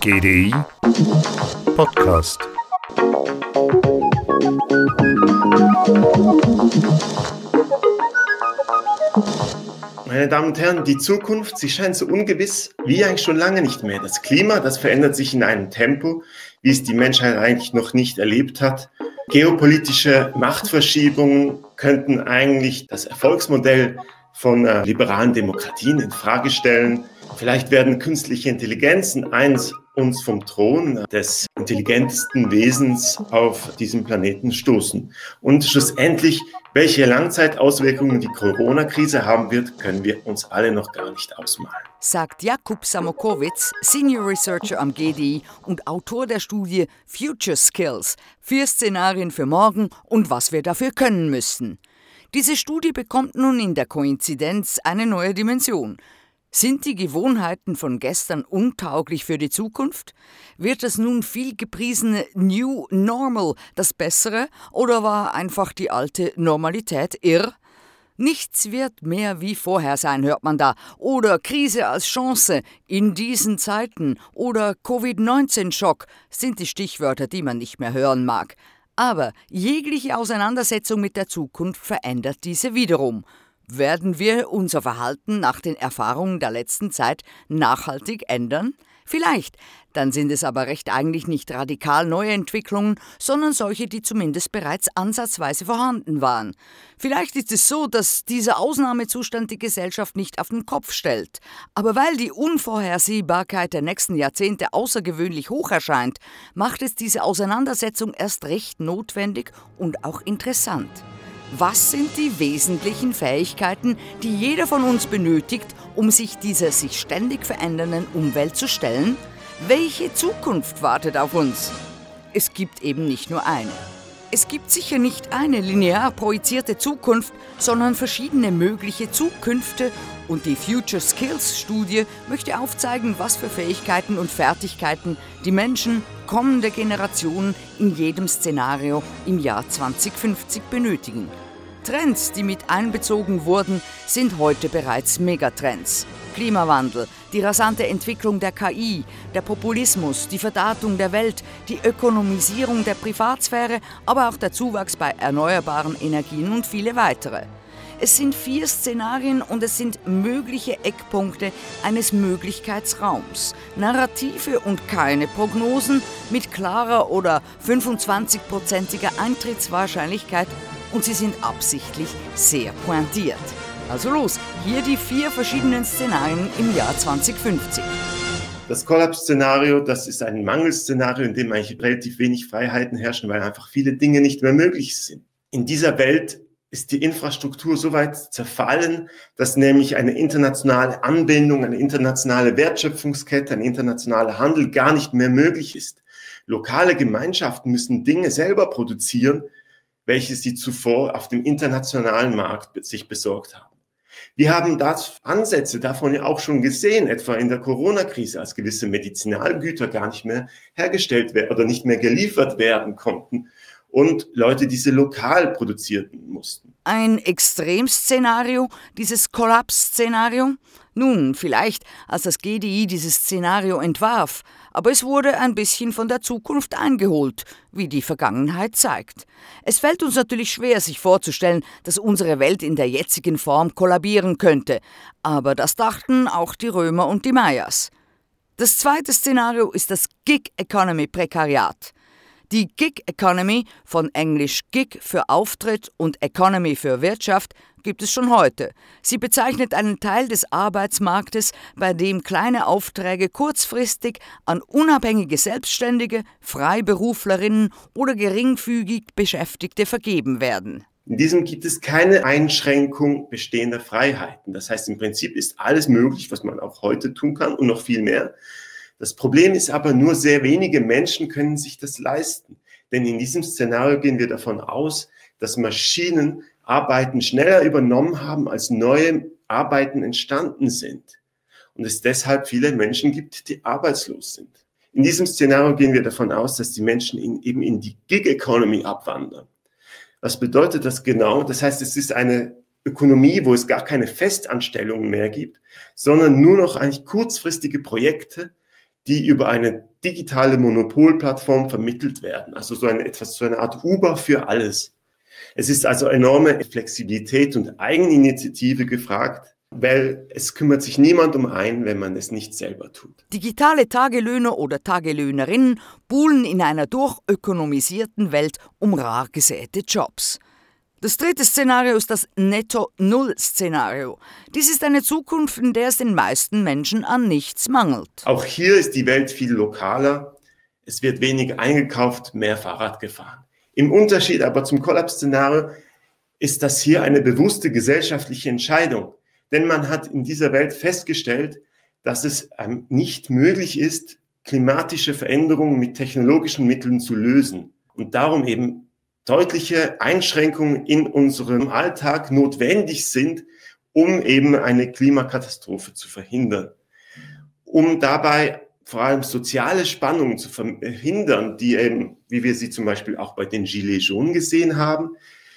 GDI Podcast. Meine Damen und Herren, die Zukunft, sie scheint so ungewiss wie eigentlich schon lange nicht mehr. Das Klima, das verändert sich in einem Tempo, wie es die Menschheit eigentlich noch nicht erlebt hat. Geopolitische Machtverschiebungen könnten eigentlich das Erfolgsmodell von äh, liberalen Demokratien in Frage stellen. Vielleicht werden künstliche Intelligenzen eins uns vom Thron des intelligentesten Wesens auf diesem Planeten stoßen. Und schlussendlich, welche Langzeitauswirkungen die Corona-Krise haben wird, können wir uns alle noch gar nicht ausmalen. Sagt Jakub Samokowitz, Senior Researcher am GDI und Autor der Studie Future Skills, vier Szenarien für morgen und was wir dafür können müssen. Diese Studie bekommt nun in der Koinzidenz eine neue Dimension. Sind die Gewohnheiten von gestern untauglich für die Zukunft? Wird das nun viel gepriesene New Normal das Bessere oder war einfach die alte Normalität irr? Nichts wird mehr wie vorher sein, hört man da. Oder Krise als Chance in diesen Zeiten oder Covid-19-Schock sind die Stichwörter, die man nicht mehr hören mag. Aber jegliche Auseinandersetzung mit der Zukunft verändert diese wiederum. Werden wir unser Verhalten nach den Erfahrungen der letzten Zeit nachhaltig ändern? Vielleicht, dann sind es aber recht eigentlich nicht radikal neue Entwicklungen, sondern solche, die zumindest bereits ansatzweise vorhanden waren. Vielleicht ist es so, dass dieser Ausnahmezustand die Gesellschaft nicht auf den Kopf stellt. Aber weil die Unvorhersehbarkeit der nächsten Jahrzehnte außergewöhnlich hoch erscheint, macht es diese Auseinandersetzung erst recht notwendig und auch interessant. Was sind die wesentlichen Fähigkeiten, die jeder von uns benötigt, um sich dieser sich ständig verändernden Umwelt zu stellen? Welche Zukunft wartet auf uns? Es gibt eben nicht nur eine. Es gibt sicher nicht eine linear projizierte Zukunft, sondern verschiedene mögliche Zukünfte und die Future Skills Studie möchte aufzeigen, was für Fähigkeiten und Fertigkeiten die Menschen kommende Generationen in jedem Szenario im Jahr 2050 benötigen. Trends, die mit einbezogen wurden, sind heute bereits Megatrends. Klimawandel, die rasante Entwicklung der KI, der Populismus, die Verdatung der Welt, die Ökonomisierung der Privatsphäre, aber auch der Zuwachs bei erneuerbaren Energien und viele weitere. Es sind vier Szenarien und es sind mögliche Eckpunkte eines Möglichkeitsraums. Narrative und keine Prognosen mit klarer oder 25-prozentiger Eintrittswahrscheinlichkeit und sie sind absichtlich sehr pointiert. Also los, hier die vier verschiedenen Szenarien im Jahr 2050. Das Kollaps-Szenario, das ist ein Mangelszenario, in dem eigentlich relativ wenig Freiheiten herrschen, weil einfach viele Dinge nicht mehr möglich sind. In dieser Welt ist die Infrastruktur so weit zerfallen, dass nämlich eine internationale Anbindung, eine internationale Wertschöpfungskette, ein internationaler Handel gar nicht mehr möglich ist. Lokale Gemeinschaften müssen Dinge selber produzieren, welche sie zuvor auf dem internationalen Markt sich besorgt haben. Wir haben das Ansätze davon ja auch schon gesehen, etwa in der Corona-Krise, als gewisse Medizinalgüter gar nicht mehr hergestellt werden oder nicht mehr geliefert werden konnten und Leute diese lokal produzierten mussten. Ein Extremszenario, dieses Kollapsszenario? Nun, vielleicht, als das GDI dieses Szenario entwarf, aber es wurde ein bisschen von der Zukunft eingeholt, wie die Vergangenheit zeigt. Es fällt uns natürlich schwer, sich vorzustellen, dass unsere Welt in der jetzigen Form kollabieren könnte, aber das dachten auch die Römer und die Mayas. Das zweite Szenario ist das Gig Economy Prekariat. Die Gig Economy, von Englisch Gig für Auftritt und Economy für Wirtschaft, gibt es schon heute. Sie bezeichnet einen Teil des Arbeitsmarktes, bei dem kleine Aufträge kurzfristig an unabhängige Selbstständige, Freiberuflerinnen oder geringfügig Beschäftigte vergeben werden. In diesem gibt es keine Einschränkung bestehender Freiheiten. Das heißt, im Prinzip ist alles möglich, was man auch heute tun kann und noch viel mehr. Das Problem ist aber, nur sehr wenige Menschen können sich das leisten. Denn in diesem Szenario gehen wir davon aus, dass Maschinen Arbeiten schneller übernommen haben, als neue Arbeiten entstanden sind. Und es deshalb viele Menschen gibt, die arbeitslos sind. In diesem Szenario gehen wir davon aus, dass die Menschen in, eben in die Gig Economy abwandern. Was bedeutet das genau? Das heißt, es ist eine Ökonomie, wo es gar keine Festanstellungen mehr gibt, sondern nur noch eigentlich kurzfristige Projekte, die über eine digitale Monopolplattform vermittelt werden. Also so eine, etwas, so eine Art Uber für alles. Es ist also enorme Flexibilität und Eigeninitiative gefragt, weil es kümmert sich niemand um einen, wenn man es nicht selber tut. Digitale Tagelöhner oder Tagelöhnerinnen buhlen in einer durchökonomisierten Welt um rar gesäte Jobs. Das dritte Szenario ist das Netto-Null-Szenario. Dies ist eine Zukunft, in der es den meisten Menschen an nichts mangelt. Auch hier ist die Welt viel lokaler. Es wird weniger eingekauft, mehr Fahrrad gefahren. Im Unterschied aber zum Kollaps-Szenario ist das hier eine bewusste gesellschaftliche Entscheidung. Denn man hat in dieser Welt festgestellt, dass es ähm, nicht möglich ist, klimatische Veränderungen mit technologischen Mitteln zu lösen. Und darum eben deutliche Einschränkungen in unserem Alltag notwendig sind, um eben eine Klimakatastrophe zu verhindern. Um dabei vor allem soziale Spannungen zu verhindern, die eben, wie wir sie zum Beispiel auch bei den Gilets jaunes gesehen haben,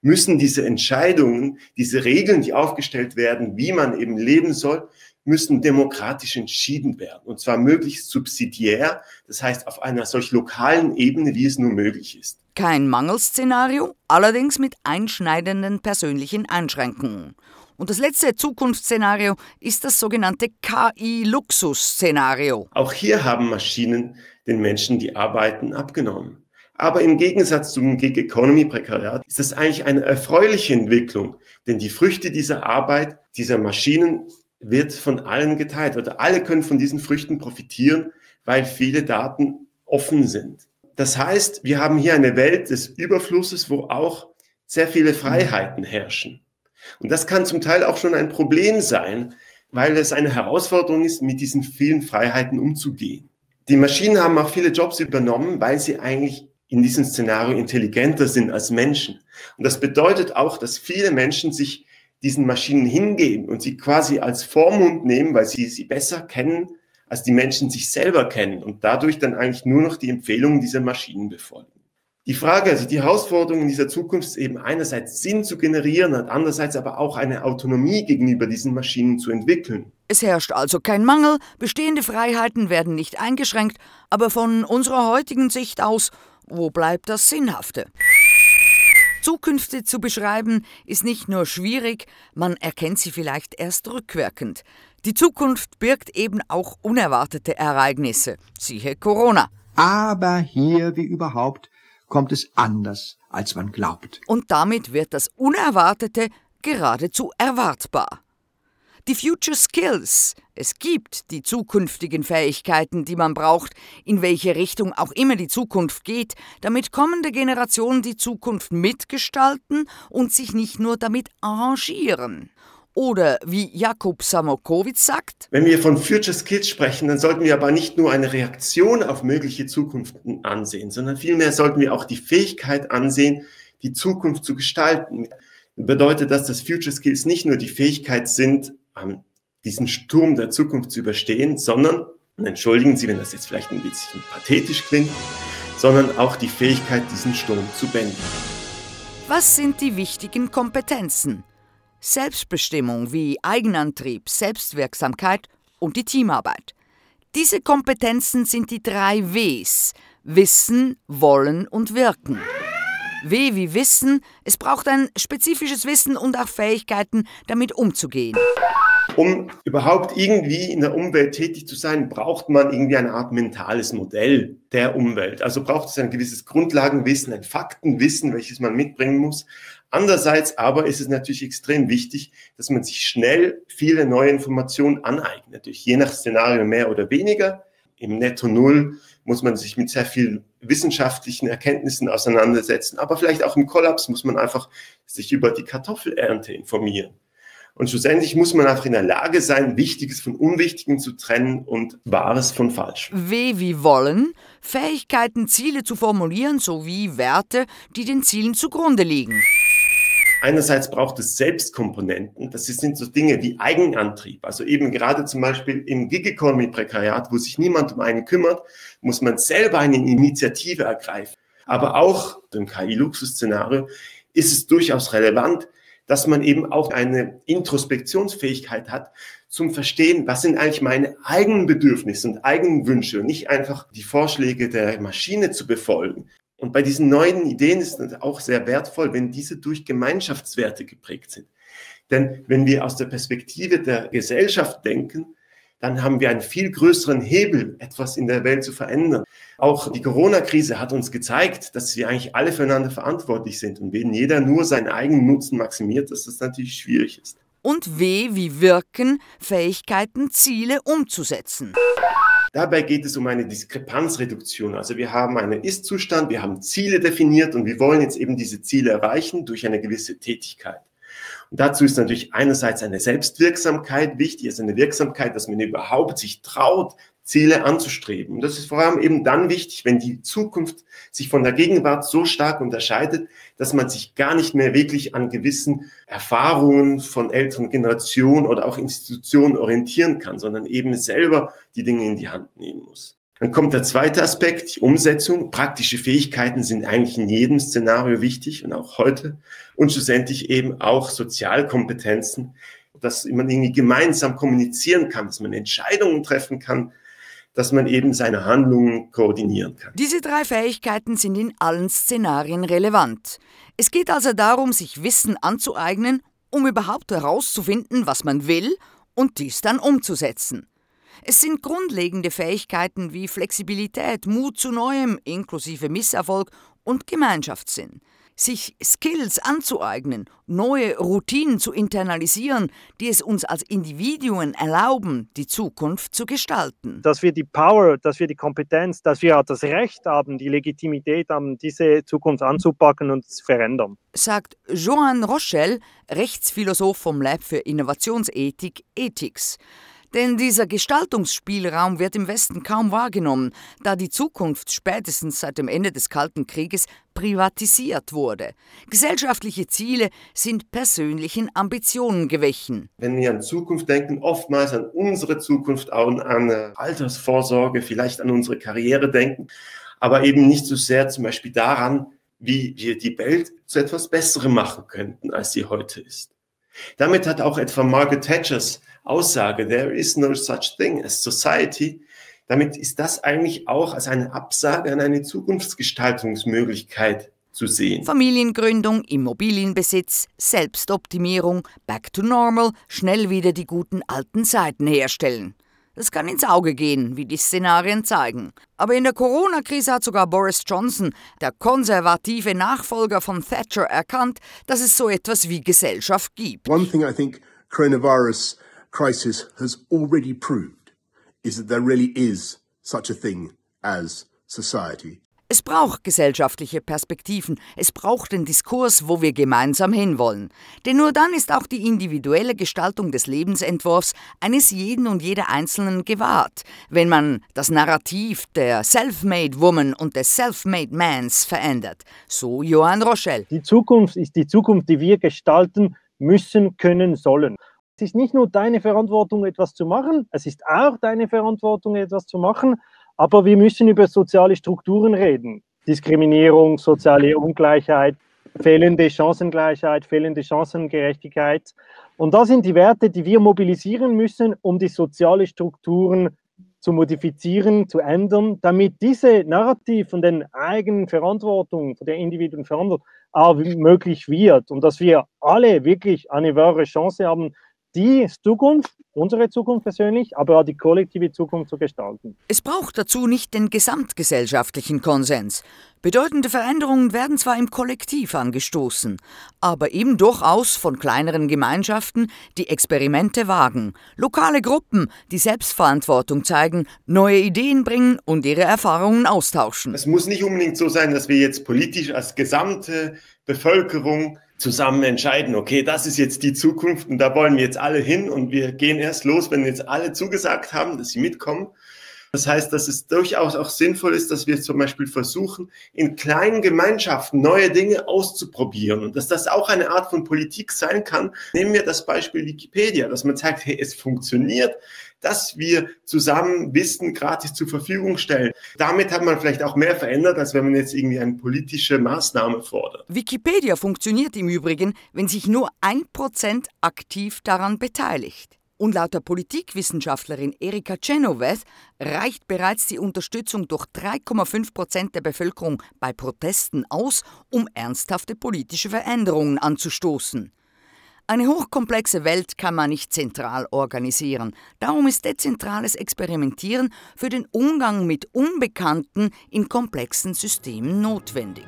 müssen diese Entscheidungen, diese Regeln, die aufgestellt werden, wie man eben leben soll, müssen demokratisch entschieden werden. Und zwar möglichst subsidiär, das heißt auf einer solch lokalen Ebene, wie es nur möglich ist. Kein Mangelszenario, allerdings mit einschneidenden persönlichen Einschränkungen. Und das letzte Zukunftsszenario ist das sogenannte KI-Luxus-Szenario. Auch hier haben Maschinen den Menschen die Arbeiten abgenommen. Aber im Gegensatz zum Gig Economy Prekariat ist das eigentlich eine erfreuliche Entwicklung, denn die Früchte dieser Arbeit, dieser Maschinen wird von allen geteilt oder alle können von diesen Früchten profitieren, weil viele Daten offen sind. Das heißt, wir haben hier eine Welt des Überflusses, wo auch sehr viele Freiheiten herrschen. Und das kann zum Teil auch schon ein Problem sein, weil es eine Herausforderung ist, mit diesen vielen Freiheiten umzugehen. Die Maschinen haben auch viele Jobs übernommen, weil sie eigentlich in diesem Szenario intelligenter sind als Menschen. Und das bedeutet auch, dass viele Menschen sich diesen Maschinen hingeben und sie quasi als Vormund nehmen, weil sie sie besser kennen als die Menschen sich selber kennen und dadurch dann eigentlich nur noch die Empfehlungen dieser Maschinen befolgen. Die Frage, also die Herausforderung in dieser Zukunft ist eben einerseits Sinn zu generieren und andererseits aber auch eine Autonomie gegenüber diesen Maschinen zu entwickeln. Es herrscht also kein Mangel, bestehende Freiheiten werden nicht eingeschränkt, aber von unserer heutigen Sicht aus, wo bleibt das Sinnhafte? Zukünfte zu beschreiben ist nicht nur schwierig, man erkennt sie vielleicht erst rückwirkend. Die Zukunft birgt eben auch unerwartete Ereignisse. Siehe Corona. Aber hier wie überhaupt kommt es anders, als man glaubt. Und damit wird das Unerwartete geradezu erwartbar. Die Future Skills. Es gibt die zukünftigen Fähigkeiten, die man braucht, in welche Richtung auch immer die Zukunft geht, damit kommende Generationen die Zukunft mitgestalten und sich nicht nur damit arrangieren. Oder wie Jakub Samokowitz sagt, wenn wir von Future Skills sprechen, dann sollten wir aber nicht nur eine Reaktion auf mögliche Zukunften ansehen, sondern vielmehr sollten wir auch die Fähigkeit ansehen, die Zukunft zu gestalten. Bedeutet das, dass Future Skills nicht nur die Fähigkeit sind, diesen Sturm der Zukunft zu überstehen, sondern, und entschuldigen Sie, wenn das jetzt vielleicht ein bisschen pathetisch klingt, sondern auch die Fähigkeit, diesen Sturm zu bändigen. Was sind die wichtigen Kompetenzen? Selbstbestimmung wie Eigenantrieb, Selbstwirksamkeit und die Teamarbeit. Diese Kompetenzen sind die drei Ws Wissen, Wollen und Wirken. W wie Wissen, es braucht ein spezifisches Wissen und auch Fähigkeiten, damit umzugehen. Um überhaupt irgendwie in der Umwelt tätig zu sein, braucht man irgendwie eine Art mentales Modell der Umwelt. Also braucht es ein gewisses Grundlagenwissen, ein Faktenwissen, welches man mitbringen muss. Andererseits aber ist es natürlich extrem wichtig, dass man sich schnell viele neue Informationen aneignet. Natürlich je nach Szenario mehr oder weniger. Im Netto Null muss man sich mit sehr vielen wissenschaftlichen Erkenntnissen auseinandersetzen. Aber vielleicht auch im Kollaps muss man einfach sich über die Kartoffelernte informieren. Und schlussendlich muss man einfach in der Lage sein, Wichtiges von Unwichtigem zu trennen und Wahres von Falsch. W wie wollen, Fähigkeiten, Ziele zu formulieren sowie Werte, die den Zielen zugrunde liegen. Einerseits braucht es Selbstkomponenten. Das sind so Dinge wie Eigenantrieb. Also eben gerade zum Beispiel im Gig Economy Prekariat, wo sich niemand um einen kümmert, muss man selber eine Initiative ergreifen. Aber auch im KI-Luxus-Szenario ist es durchaus relevant, dass man eben auch eine Introspektionsfähigkeit hat zum Verstehen, was sind eigentlich meine eigenen Bedürfnisse und eigenen Wünsche und nicht einfach die Vorschläge der Maschine zu befolgen. Und bei diesen neuen Ideen ist es auch sehr wertvoll, wenn diese durch Gemeinschaftswerte geprägt sind. Denn wenn wir aus der Perspektive der Gesellschaft denken, dann haben wir einen viel größeren Hebel, etwas in der Welt zu verändern. Auch die Corona-Krise hat uns gezeigt, dass wir eigentlich alle füreinander verantwortlich sind. Und wenn jeder nur seinen eigenen Nutzen maximiert, dass das natürlich schwierig ist. Und W wie Wirken, Fähigkeiten, Ziele umzusetzen. Dabei geht es um eine Diskrepanzreduktion. Also wir haben einen Ist-Zustand, wir haben Ziele definiert und wir wollen jetzt eben diese Ziele erreichen durch eine gewisse Tätigkeit. Und dazu ist natürlich einerseits eine Selbstwirksamkeit wichtig, also eine Wirksamkeit, dass man überhaupt sich traut, Ziele anzustreben. Und das ist vor allem eben dann wichtig, wenn die Zukunft sich von der Gegenwart so stark unterscheidet, dass man sich gar nicht mehr wirklich an gewissen Erfahrungen von älteren Generationen oder auch Institutionen orientieren kann, sondern eben selber die Dinge in die Hand nehmen muss. Dann kommt der zweite Aspekt, die Umsetzung. Praktische Fähigkeiten sind eigentlich in jedem Szenario wichtig und auch heute. Und schlussendlich eben auch Sozialkompetenzen, dass man irgendwie gemeinsam kommunizieren kann, dass man Entscheidungen treffen kann, dass man eben seine Handlungen koordinieren kann. Diese drei Fähigkeiten sind in allen Szenarien relevant. Es geht also darum, sich Wissen anzueignen, um überhaupt herauszufinden, was man will und dies dann umzusetzen. Es sind grundlegende Fähigkeiten wie Flexibilität, Mut zu Neuem inklusive Misserfolg und Gemeinschaftssinn. Sich Skills anzueignen, neue Routinen zu internalisieren, die es uns als Individuen erlauben, die Zukunft zu gestalten. Dass wir die Power, dass wir die Kompetenz, dass wir das Recht haben, die Legitimität haben, diese Zukunft anzupacken und zu verändern. Sagt Johan Rochelle, Rechtsphilosoph vom Lab für Innovationsethik Ethics. Denn dieser Gestaltungsspielraum wird im Westen kaum wahrgenommen, da die Zukunft spätestens seit dem Ende des Kalten Krieges privatisiert wurde. Gesellschaftliche Ziele sind persönlichen Ambitionen gewichen. Wenn wir an Zukunft denken, oftmals an unsere Zukunft, auch an Altersvorsorge, vielleicht an unsere Karriere denken, aber eben nicht so sehr zum Beispiel daran, wie wir die Welt zu etwas Besserem machen könnten, als sie heute ist. Damit hat auch etwa Margaret Thatchers Aussage, there is no such thing as society, damit ist das eigentlich auch als eine Absage an eine Zukunftsgestaltungsmöglichkeit zu sehen. Familiengründung, Immobilienbesitz, Selbstoptimierung, back to normal, schnell wieder die guten alten Zeiten herstellen. Das kann ins Auge gehen, wie die Szenarien zeigen. Aber in der Corona-Krise hat sogar Boris Johnson, der konservative Nachfolger von Thatcher, erkannt, dass es so etwas wie Gesellschaft gibt. One thing I think coronavirus crisis has already proved is that there really is such a thing as society. Es braucht gesellschaftliche Perspektiven, es braucht den Diskurs, wo wir gemeinsam hinwollen. Denn nur dann ist auch die individuelle Gestaltung des Lebensentwurfs eines jeden und jeder Einzelnen gewahrt, wenn man das Narrativ der Self-Made Woman und des Self-Made Mans verändert. So Johann Rochelle. Die Zukunft ist die Zukunft, die wir gestalten müssen, können, sollen. Es ist nicht nur deine Verantwortung, etwas zu machen, es ist auch deine Verantwortung, etwas zu machen, aber wir müssen über soziale Strukturen reden. Diskriminierung, soziale Ungleichheit, fehlende Chancengleichheit, fehlende Chancengerechtigkeit. Und das sind die Werte, die wir mobilisieren müssen, um die sozialen Strukturen zu modifizieren, zu ändern, damit diese Narrativ von den eigenen Verantwortung, von der individuellen Verantwortung auch möglich wird und dass wir alle wirklich eine wahre Chance haben, die Zukunft, unsere Zukunft persönlich, aber auch die kollektive Zukunft zu gestalten. Es braucht dazu nicht den gesamtgesellschaftlichen Konsens. Bedeutende Veränderungen werden zwar im Kollektiv angestoßen, aber eben durchaus von kleineren Gemeinschaften, die Experimente wagen, lokale Gruppen, die Selbstverantwortung zeigen, neue Ideen bringen und ihre Erfahrungen austauschen. Es muss nicht unbedingt so sein, dass wir jetzt politisch als gesamte Bevölkerung zusammen entscheiden, okay, das ist jetzt die Zukunft und da wollen wir jetzt alle hin und wir gehen erst los, wenn jetzt alle zugesagt haben, dass sie mitkommen, Das heißt, dass es durchaus auch sinnvoll ist, dass wir zum Beispiel versuchen, in kleinen Gemeinschaften neue Dinge auszuprobieren und dass das auch eine Art von Politik sein kann. Nehmen wir das Beispiel Wikipedia, dass man sagt, hey, es funktioniert, dass wir zusammen Wissen gratis zur Verfügung stellen. Damit hat man vielleicht auch mehr verändert, als wenn man jetzt irgendwie eine politische Maßnahme fordert. Wikipedia funktioniert im Übrigen, wenn sich nur ein Prozent aktiv daran beteiligt. Und laut der Politikwissenschaftlerin Erika Chenoweth reicht bereits die Unterstützung durch 3,5 Prozent der Bevölkerung bei Protesten aus, um ernsthafte politische Veränderungen anzustoßen. Eine hochkomplexe Welt kann man nicht zentral organisieren. Darum ist dezentrales Experimentieren für den Umgang mit Unbekannten in komplexen Systemen notwendig.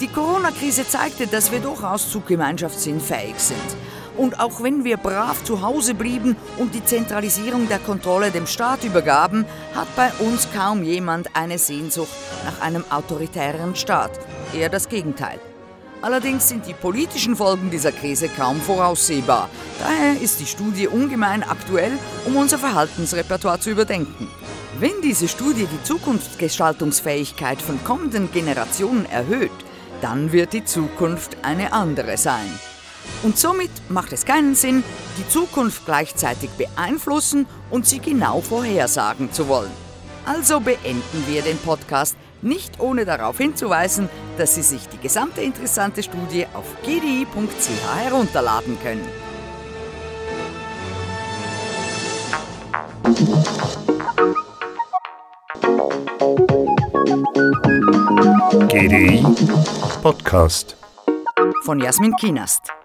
Die Corona-Krise zeigte, dass wir durchaus zu Gemeinschaftssinn fähig sind. Und auch wenn wir brav zu Hause blieben und die Zentralisierung der Kontrolle dem Staat übergaben, hat bei uns kaum jemand eine Sehnsucht nach einem autoritären Staat. Eher das Gegenteil. Allerdings sind die politischen Folgen dieser Krise kaum voraussehbar. Daher ist die Studie ungemein aktuell, um unser Verhaltensrepertoire zu überdenken. Wenn diese Studie die Zukunftsgestaltungsfähigkeit von kommenden Generationen erhöht, dann wird die Zukunft eine andere sein. Und somit macht es keinen Sinn, die Zukunft gleichzeitig beeinflussen und sie genau vorhersagen zu wollen. Also beenden wir den Podcast nicht ohne darauf hinzuweisen, dass Sie sich die gesamte interessante Studie auf gdi.ch herunterladen können. GDI Podcast. Von Jasmin Kienast.